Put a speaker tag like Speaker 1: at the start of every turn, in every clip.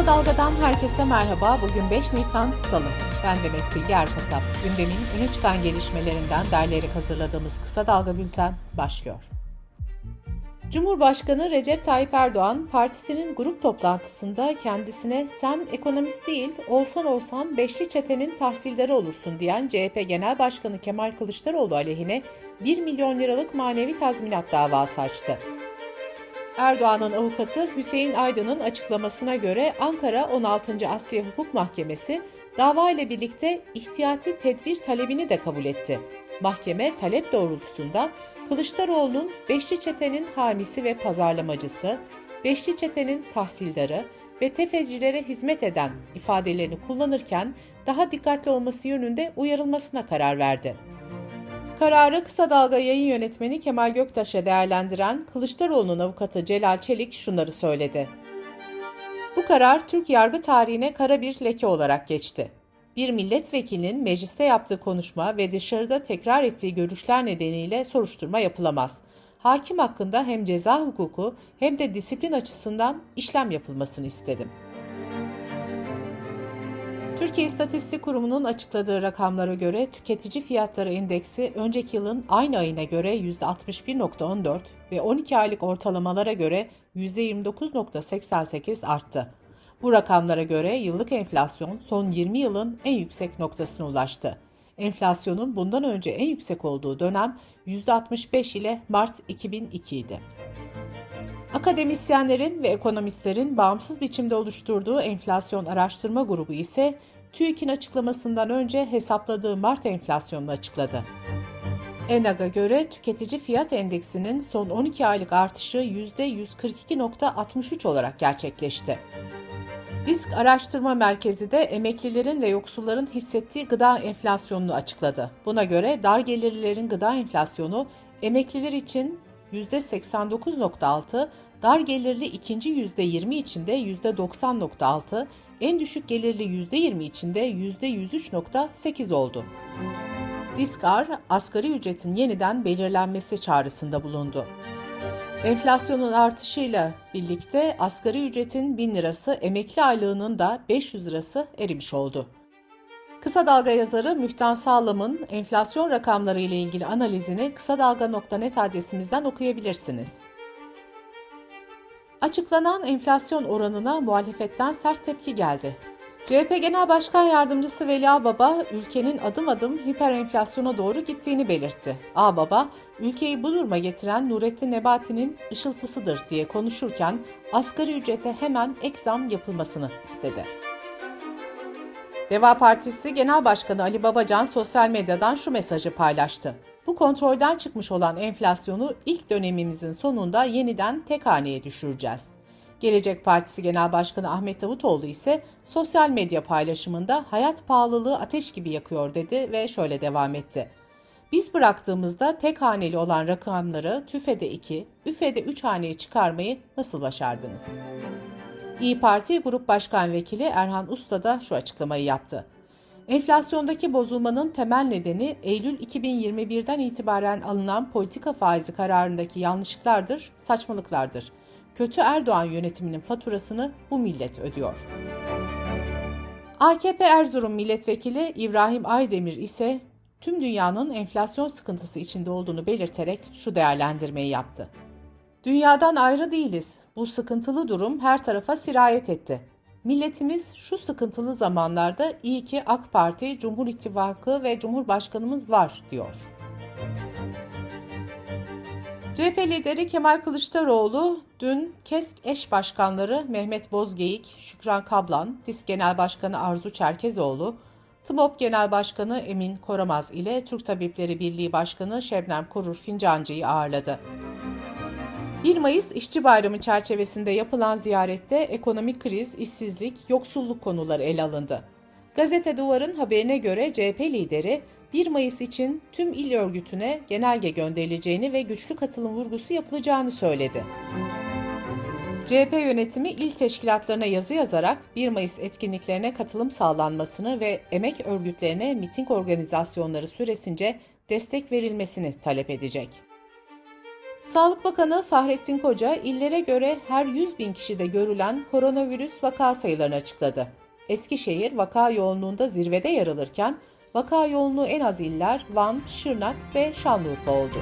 Speaker 1: Kısa Dalga'dan herkese merhaba. Bugün 5 Nisan Salı. Ben Demet Bilge Erkasap. Gündemin öne çıkan gelişmelerinden derleyerek hazırladığımız Kısa Dalga Bülten başlıyor. Cumhurbaşkanı Recep Tayyip Erdoğan partisinin grup toplantısında kendisine sen ekonomist değil olsan olsan beşli çetenin tahsilleri olursun diyen CHP Genel Başkanı Kemal Kılıçdaroğlu aleyhine 1 milyon liralık manevi tazminat davası açtı. Erdoğan'ın avukatı Hüseyin Aydın'ın açıklamasına göre Ankara 16. Asya Hukuk Mahkemesi dava ile birlikte ihtiyati tedbir talebini de kabul etti. Mahkeme talep doğrultusunda Kılıçdaroğlu'nun Beşli Çete'nin hamisi ve pazarlamacısı, Beşli Çete'nin tahsildarı ve tefecilere hizmet eden ifadelerini kullanırken daha dikkatli olması yönünde uyarılmasına karar verdi. Kararı Kısa Dalga yayın yönetmeni Kemal Göktaş'a değerlendiren Kılıçdaroğlu'nun avukatı Celal Çelik şunları söyledi. Bu karar Türk yargı tarihine kara bir leke olarak geçti. Bir milletvekilinin mecliste yaptığı konuşma ve dışarıda tekrar ettiği görüşler nedeniyle soruşturma yapılamaz. Hakim hakkında hem ceza hukuku hem de disiplin açısından işlem yapılmasını istedim.'' Türkiye İstatistik Kurumu'nun açıkladığı rakamlara göre tüketici fiyatları endeksi önceki yılın aynı ayına göre %61.14 ve 12 aylık ortalamalara göre %29.88 arttı. Bu rakamlara göre yıllık enflasyon son 20 yılın en yüksek noktasına ulaştı. Enflasyonun bundan önce en yüksek olduğu dönem %65 ile Mart 2002 idi. Akademisyenlerin ve ekonomistlerin bağımsız biçimde oluşturduğu enflasyon araştırma grubu ise TÜİK'in açıklamasından önce hesapladığı Mart enflasyonunu açıkladı. ENAG'a göre tüketici fiyat endeksinin son 12 aylık artışı %142.63 olarak gerçekleşti. Disk Araştırma Merkezi de emeklilerin ve yoksulların hissettiği gıda enflasyonunu açıkladı. Buna göre dar gelirlilerin gıda enflasyonu emekliler için %89.6, dar gelirli ikinci %20 içinde %90.6, en düşük gelirli %20 içinde %103.8 oldu. Diskar, asgari ücretin yeniden belirlenmesi çağrısında bulundu. Enflasyonun artışıyla birlikte asgari ücretin 1000 lirası, emekli aylığının da 500 lirası erimiş oldu. Kısa Dalga yazarı Mühtan Sağlam'ın enflasyon rakamları ile ilgili analizini kısa dalga.net adresimizden okuyabilirsiniz. Açıklanan enflasyon oranına muhalefetten sert tepki geldi. CHP Genel Başkan Yardımcısı Veli Ağbaba, ülkenin adım adım hiperenflasyona doğru gittiğini belirtti. Ağbaba, ülkeyi bu duruma getiren Nurettin Nebati'nin ışıltısıdır diye konuşurken asgari ücrete hemen ek zam yapılmasını istedi. Deva Partisi Genel Başkanı Ali Babacan sosyal medyadan şu mesajı paylaştı. Bu kontrolden çıkmış olan enflasyonu ilk dönemimizin sonunda yeniden tek haneye düşüreceğiz. Gelecek Partisi Genel Başkanı Ahmet Davutoğlu ise sosyal medya paylaşımında hayat pahalılığı ateş gibi yakıyor dedi ve şöyle devam etti. Biz bıraktığımızda tek haneli olan rakamları TÜFE'de 2, ÜFE'de 3 haneye çıkarmayı nasıl başardınız? İyi Parti Grup Başkan Vekili Erhan Usta da şu açıklamayı yaptı. Enflasyondaki bozulmanın temel nedeni Eylül 2021'den itibaren alınan politika faizi kararındaki yanlışlıklardır, saçmalıklardır. Kötü Erdoğan yönetiminin faturasını bu millet ödüyor. AKP Erzurum Milletvekili İbrahim Aydemir ise tüm dünyanın enflasyon sıkıntısı içinde olduğunu belirterek şu değerlendirmeyi yaptı. Dünyadan ayrı değiliz. Bu sıkıntılı durum her tarafa sirayet etti. Milletimiz şu sıkıntılı zamanlarda iyi ki AK Parti, Cumhur İttifakı ve Cumhurbaşkanımız var diyor. CHP lideri Kemal Kılıçdaroğlu dün KESK eş başkanları Mehmet Bozgeyik, Şükran Kablan, DİS Genel Başkanı Arzu Çerkezoğlu, TMOP Genel Başkanı Emin Koramaz ile Türk Tabipleri Birliği Başkanı Şebnem Korur Fincancı'yı ağırladı. 1 Mayıs İşçi Bayramı çerçevesinde yapılan ziyarette ekonomik kriz, işsizlik, yoksulluk konuları ele alındı. Gazete Duvar'ın haberine göre CHP lideri 1 Mayıs için tüm il örgütüne genelge gönderileceğini ve güçlü katılım vurgusu yapılacağını söyledi. CHP yönetimi il teşkilatlarına yazı yazarak 1 Mayıs etkinliklerine katılım sağlanmasını ve emek örgütlerine miting organizasyonları süresince destek verilmesini talep edecek. Sağlık Bakanı Fahrettin Koca, illere göre her 100 bin kişide görülen koronavirüs vaka sayılarını açıkladı. Eskişehir vaka yoğunluğunda zirvede yer alırken, vaka yoğunluğu en az iller Van, Şırnak ve Şanlıurfa oldu.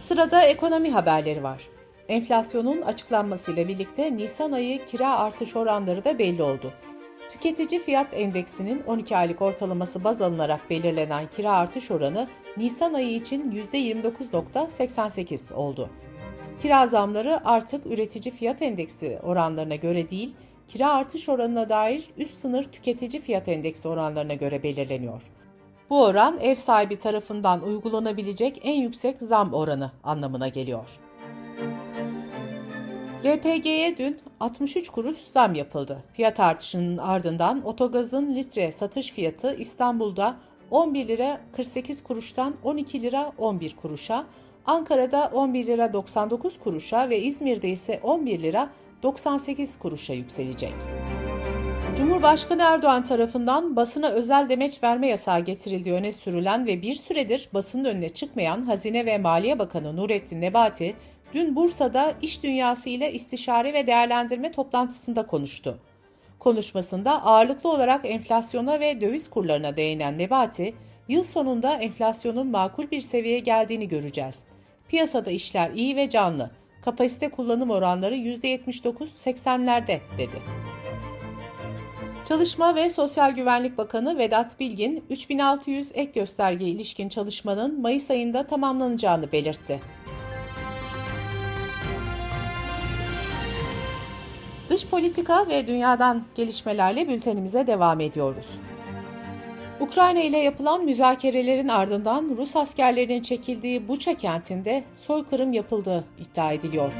Speaker 1: Sırada ekonomi haberleri var. Enflasyonun açıklanmasıyla birlikte Nisan ayı kira artış oranları da belli oldu. Tüketici fiyat endeksinin 12 aylık ortalaması baz alınarak belirlenen kira artış oranı Nisan ayı için %29.88 oldu. Kira zamları artık üretici fiyat endeksi oranlarına göre değil, kira artış oranına dair üst sınır tüketici fiyat endeksi oranlarına göre belirleniyor. Bu oran ev sahibi tarafından uygulanabilecek en yüksek zam oranı anlamına geliyor. LPG'ye dün 63 kuruş zam yapıldı. Fiyat artışının ardından otogazın litre satış fiyatı İstanbul'da 11 lira 48 kuruştan 12 lira 11 kuruşa, Ankara'da 11 lira 99 kuruşa ve İzmir'de ise 11 lira 98 kuruşa yükselecek. Cumhurbaşkanı Erdoğan tarafından basına özel demeç verme yasağı getirildiği öne sürülen ve bir süredir basının önüne çıkmayan Hazine ve Maliye Bakanı Nurettin Nebati, dün Bursa'da iş dünyası ile istişare ve değerlendirme toplantısında konuştu. Konuşmasında ağırlıklı olarak enflasyona ve döviz kurlarına değinen Nebati, yıl sonunda enflasyonun makul bir seviyeye geldiğini göreceğiz. Piyasada işler iyi ve canlı. Kapasite kullanım oranları %79-80'lerde dedi. Çalışma ve Sosyal Güvenlik Bakanı Vedat Bilgin, 3600 ek gösterge ilişkin çalışmanın Mayıs ayında tamamlanacağını belirtti. Dış politika ve dünyadan gelişmelerle bültenimize devam ediyoruz. Ukrayna ile yapılan müzakerelerin ardından Rus askerlerinin çekildiği Buça kentinde soykırım yapıldığı iddia ediliyor.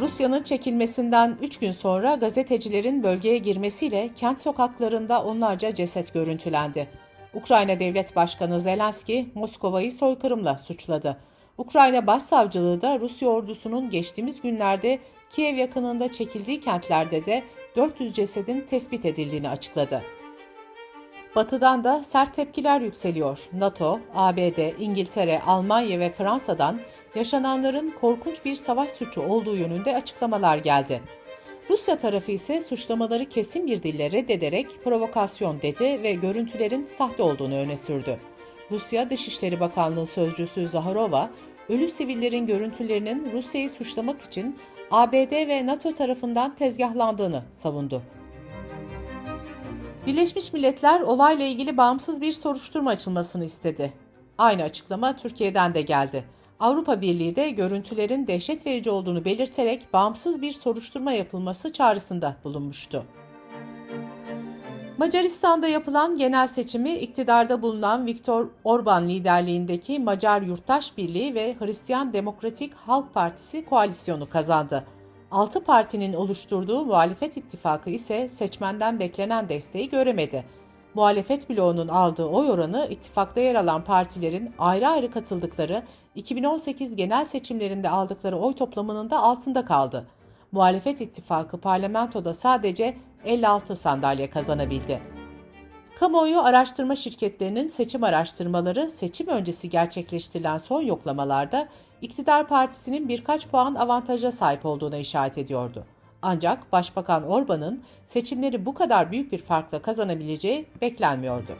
Speaker 1: Rusya'nın çekilmesinden 3 gün sonra gazetecilerin bölgeye girmesiyle kent sokaklarında onlarca ceset görüntülendi. Ukrayna Devlet Başkanı Zelenski Moskova'yı soykırımla suçladı. Ukrayna Başsavcılığı da Rusya ordusunun geçtiğimiz günlerde Kiev yakınında çekildiği kentlerde de 400 cesedin tespit edildiğini açıkladı. Batı'dan da sert tepkiler yükseliyor. NATO, ABD, İngiltere, Almanya ve Fransa'dan yaşananların korkunç bir savaş suçu olduğu yönünde açıklamalar geldi. Rusya tarafı ise suçlamaları kesin bir dille reddederek provokasyon dedi ve görüntülerin sahte olduğunu öne sürdü. Rusya Dışişleri Bakanlığı sözcüsü Zaharova, ölü sivillerin görüntülerinin Rusya'yı suçlamak için ABD ve NATO tarafından tezgahlandığını savundu. Birleşmiş Milletler olayla ilgili bağımsız bir soruşturma açılmasını istedi. Aynı açıklama Türkiye'den de geldi. Avrupa Birliği de görüntülerin dehşet verici olduğunu belirterek bağımsız bir soruşturma yapılması çağrısında bulunmuştu. Macaristan'da yapılan genel seçimi iktidarda bulunan Viktor Orban liderliğindeki Macar Yurttaş Birliği ve Hristiyan Demokratik Halk Partisi koalisyonu kazandı. Altı partinin oluşturduğu muhalefet ittifakı ise seçmenden beklenen desteği göremedi. Muhalefet bloğunun aldığı oy oranı ittifakta yer alan partilerin ayrı ayrı katıldıkları 2018 genel seçimlerinde aldıkları oy toplamının da altında kaldı. Muhalefet ittifakı parlamentoda sadece 56 sandalye kazanabildi. Kamuoyu araştırma şirketlerinin seçim araştırmaları seçim öncesi gerçekleştirilen son yoklamalarda iktidar partisinin birkaç puan avantaja sahip olduğuna işaret ediyordu. Ancak Başbakan Orban'ın seçimleri bu kadar büyük bir farkla kazanabileceği beklenmiyordu.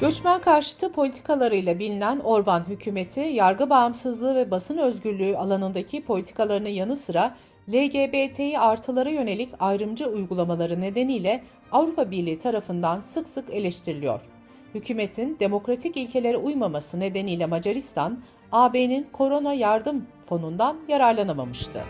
Speaker 1: Göçmen karşıtı politikalarıyla bilinen Orban hükümeti, yargı bağımsızlığı ve basın özgürlüğü alanındaki politikalarının yanı sıra LGBTİ artılara yönelik ayrımcı uygulamaları nedeniyle Avrupa Birliği tarafından sık sık eleştiriliyor. Hükümetin demokratik ilkelere uymaması nedeniyle Macaristan, AB'nin korona yardım fonundan yararlanamamıştı.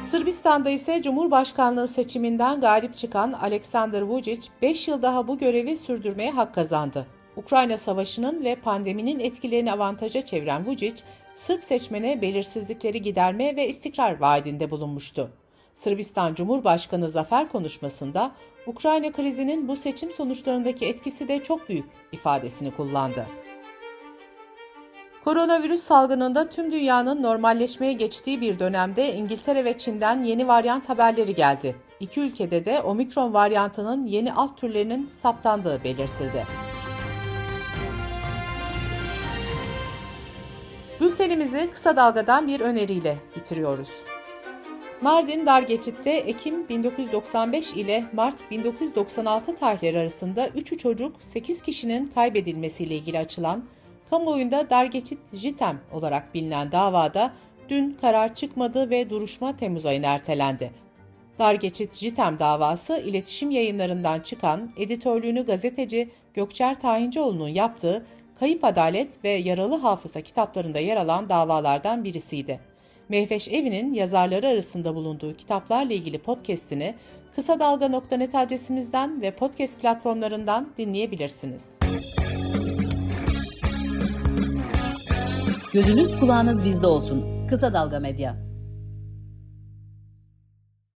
Speaker 1: Sırbistan'da ise Cumhurbaşkanlığı seçiminden galip çıkan Aleksandar Vučić 5 yıl daha bu görevi sürdürmeye hak kazandı. Ukrayna Savaşı'nın ve pandeminin etkilerini avantaja çeviren Vučić, Sırp seçmene belirsizlikleri giderme ve istikrar vaadinde bulunmuştu. Sırbistan Cumhurbaşkanı zafer konuşmasında Ukrayna krizinin bu seçim sonuçlarındaki etkisi de çok büyük ifadesini kullandı. Koronavirüs salgınında tüm dünyanın normalleşmeye geçtiği bir dönemde İngiltere ve Çin'den yeni varyant haberleri geldi. İki ülkede de omikron varyantının yeni alt türlerinin saptandığı belirtildi. Bültenimizi kısa dalgadan bir öneriyle bitiriyoruz. Mardin Dargeçit'te Ekim 1995 ile Mart 1996 tarihleri arasında 3'ü çocuk 8 kişinin kaybedilmesiyle ilgili açılan, kamuoyunda Dargeçit JITEM olarak bilinen davada dün karar çıkmadı ve duruşma Temmuz ayına ertelendi. Dargeçit JITEM davası iletişim yayınlarından çıkan editörlüğünü gazeteci Gökçer Tayincioğlu'nun yaptığı Kayıp Adalet ve Yaralı Hafıza kitaplarında yer alan davalardan birisiydi. Mehveş Evi'nin yazarları arasında bulunduğu kitaplarla ilgili podcast'ini kısa dalga.net adresimizden ve podcast platformlarından dinleyebilirsiniz.
Speaker 2: Gözünüz kulağınız bizde olsun. Kısa Dalga Medya.